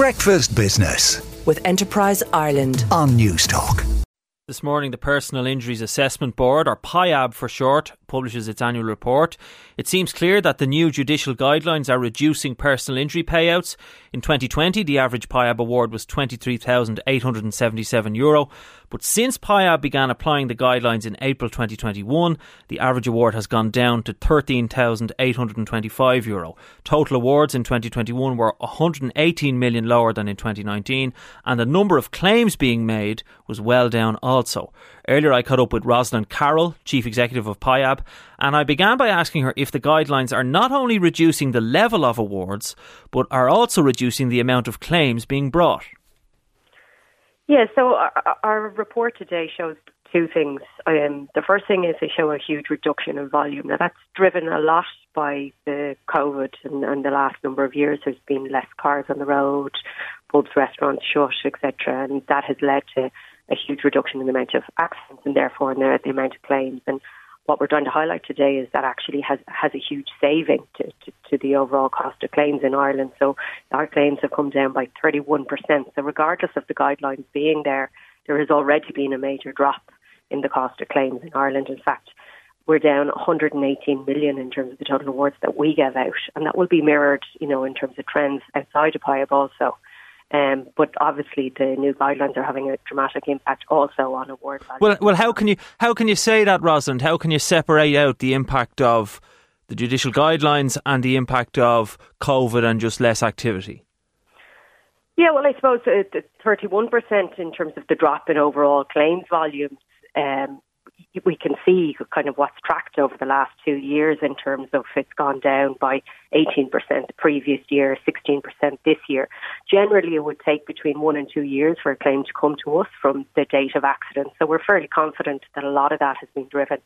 Breakfast Business with Enterprise Ireland on Newstalk. This morning, the Personal Injuries Assessment Board, or PIAB for short, publishes its annual report. It seems clear that the new judicial guidelines are reducing personal injury payouts. In 2020, the average PIAB award was €23,877. But since PIAB began applying the guidelines in April 2021, the average award has gone down to €13,825. Total awards in 2021 were 118 million lower than in 2019, and the number of claims being made was well down also. Earlier, I caught up with Rosalind Carroll, Chief Executive of PIAB, and I began by asking her if the guidelines are not only reducing the level of awards, but are also reducing the amount of claims being brought. Yeah, so our, our report today shows two things. Um, the first thing is they show a huge reduction in volume. Now, that's driven a lot by the COVID and, and the last number of years. There's been less cars on the road, pubs, restaurants shut, etc., and that has led to a huge reduction in the amount of accidents and therefore in the, the amount of claims. And what we're trying to highlight today is that actually has has a huge saving to, to, to, the overall cost of claims in Ireland. So our claims have come down by 31%. So regardless of the guidelines being there, there has already been a major drop in the cost of claims in Ireland. In fact, we're down 118 million in terms of the total awards that we give out, and that will be mirrored, you know, in terms of trends outside of PIAB also. Um, but obviously, the new guidelines are having a dramatic impact also on award value. Well, well, how can you how can you say that, Rosalind? How can you separate out the impact of the judicial guidelines and the impact of COVID and just less activity? Yeah, well, I suppose uh, thirty-one percent in terms of the drop in overall claims volumes um, we can see kind of what's tracked over the last two years in terms of it's gone down by 18% the previous year, 16% this year. Generally, it would take between one and two years for a claim to come to us from the date of accident. So we're fairly confident that a lot of that has been driven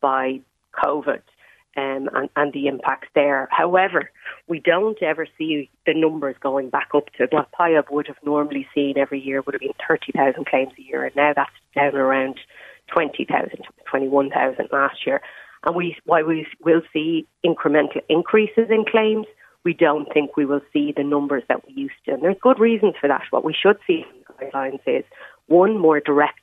by COVID. Um, and, and the impact there. However, we don't ever see the numbers going back up to what PIAB would have normally seen every year would have been 30,000 claims a year, and now that's down around 20,000, 21,000 last year. And we, while we will see incremental increases in claims, we don't think we will see the numbers that we used to. And there's good reasons for that. What we should see in the guidelines is one, more direct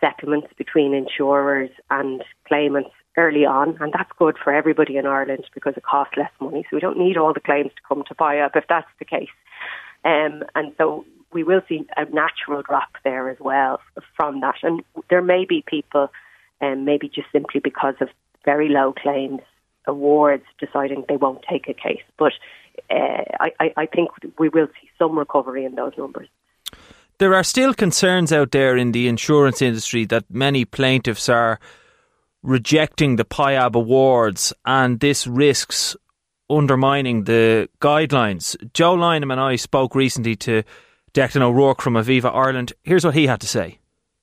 settlements between insurers and claimants early on, and that's good for everybody in Ireland because it costs less money. So we don't need all the claims to come to PIAB if that's the case. Um, and so we will see a natural drop there as well from that. And there may be people, um, maybe just simply because of very low claims awards, deciding they won't take a case. But uh, I, I think we will see some recovery in those numbers. There are still concerns out there in the insurance industry that many plaintiffs are rejecting the PIAB awards, and this risks undermining the guidelines. Joe Lynam and I spoke recently to Declan O'Rourke from Aviva Ireland. Here's what he had to say.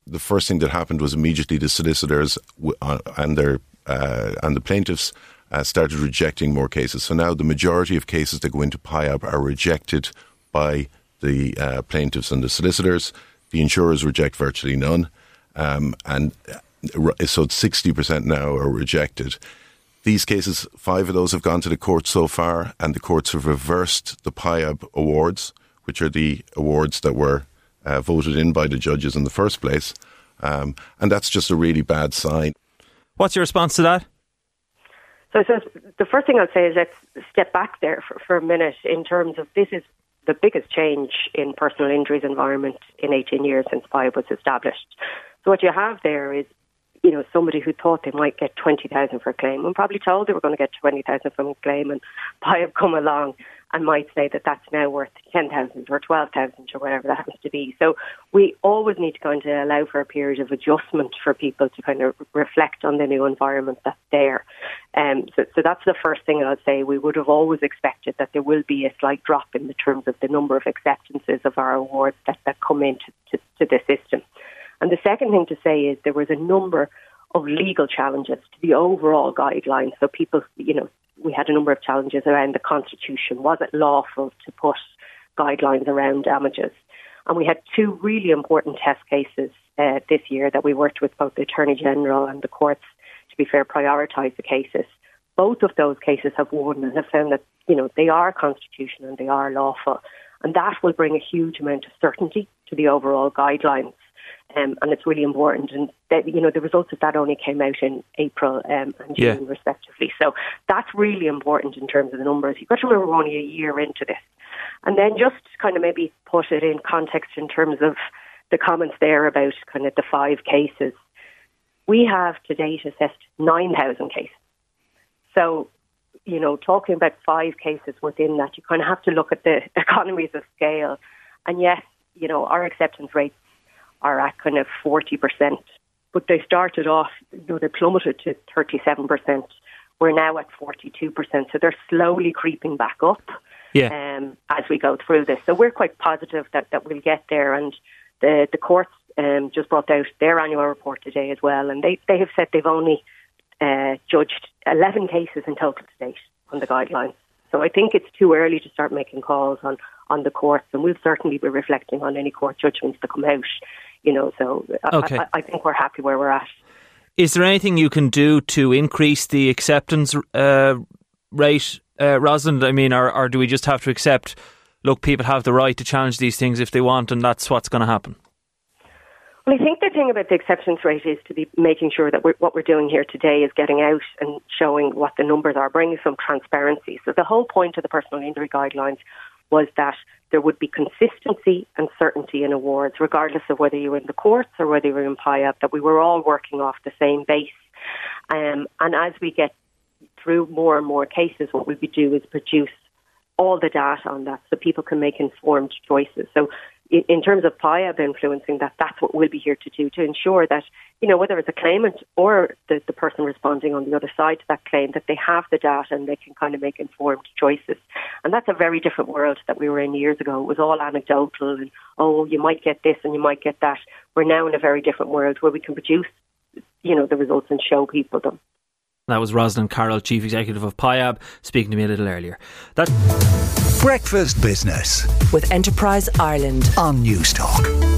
The first thing that happened was immediately the solicitors uh, and their uh, and the plaintiffs uh, started rejecting more cases. So now the majority of cases that go into PIAB are rejected by the uh, plaintiffs and the solicitors. The insurers reject virtually none, um, and uh, so sixty percent now are rejected. These cases, five of those have gone to the court so far, and the courts have reversed the PIAB awards which are the awards that were uh, voted in by the judges in the first place. Um, and that's just a really bad sign. What's your response to that? So, so the first thing I'd say is let's step back there for, for a minute in terms of this is the biggest change in personal injuries environment in 18 years since PIAB was established. So what you have there is, you know, somebody who thought they might get 20,000 for a claim and probably told they were going to get 20,000 from a claim and PIAB come along and might say that that's now worth 10,000 or 12,000 or whatever that happens to be. So we always need to kind of allow for a period of adjustment for people to kind of reflect on the new environment that's there. Um, so, so that's the first thing I'd say. We would have always expected that there will be a slight drop in the terms of the number of acceptances of our awards that, that come into to, to the system. And the second thing to say is there was a number of legal challenges to the overall guidelines. So people, you know, we had a number of challenges around the constitution. Was it lawful to put guidelines around damages? And we had two really important test cases uh, this year that we worked with both the Attorney General and the courts, to be fair, prioritise the cases. Both of those cases have won and have found that, you know, they are constitutional and they are lawful. And that will bring a huge amount of certainty to the overall guidelines. Um, and it's really important. And that, you know, the results of that only came out in April um, and June, Yeah. respectively. So that's really important in terms of the numbers. You've got to remember we're only a year into this. And then just kind of maybe put it in context in terms of the comments there about kind of the five cases. We have to date assessed 9,000 cases. So, you know, talking about five cases within that, you kind of have to look at the economies of scale. And yes, you know, our acceptance rates are at kind of 40%, but they started off, you know, they plummeted to 37%. We're now at 42%. So they're slowly creeping back up Yeah. um, as we go through this. So we're quite positive that, that we'll get there. And the, the courts um, just brought out their annual report today as well. And they, they have said they've only uh, judged 11 cases in total to date on the guidelines. So I think it's too early to start making calls on, on the courts. And we'll certainly be reflecting on any court judgments that come out. You know, so I- Okay. I, I think we're happy where we're at. Is there anything you can do to increase the acceptance uh, rate, uh, Rosalind? I mean, or, or do we just have to accept, look, people have the right to challenge these things if they want, and that's what's going to happen? Well, I think the thing about the acceptance rate is to be making sure that we're, what we're doing here today is getting out and showing what the numbers are, bringing some transparency. So the whole point of the personal injury guidelines was that there would be consistency and certainty in awards, regardless of whether you were in the courts or whether you were in PIAB, that we were all working off the same base. Um, and as we get through more and more cases, what we would do is produce all the data on that so people can make informed choices. So in, terms of PIAB influencing that, that's what we'll be here to do, to ensure that, you know, whether it's a claimant or the, the person responding on the other side to that claim, that they have the data and they can kind of make informed choices. And that's a very different world that we were in years ago. It was all anecdotal and, oh, you might get this and you might get that. We're now in a very different world where we can produce, you know, the results and show people them. That was Rosalind Carroll, Chief Executive of PIAB, speaking to me a little earlier. That Breakfast Business with Enterprise Ireland. on Newstalk.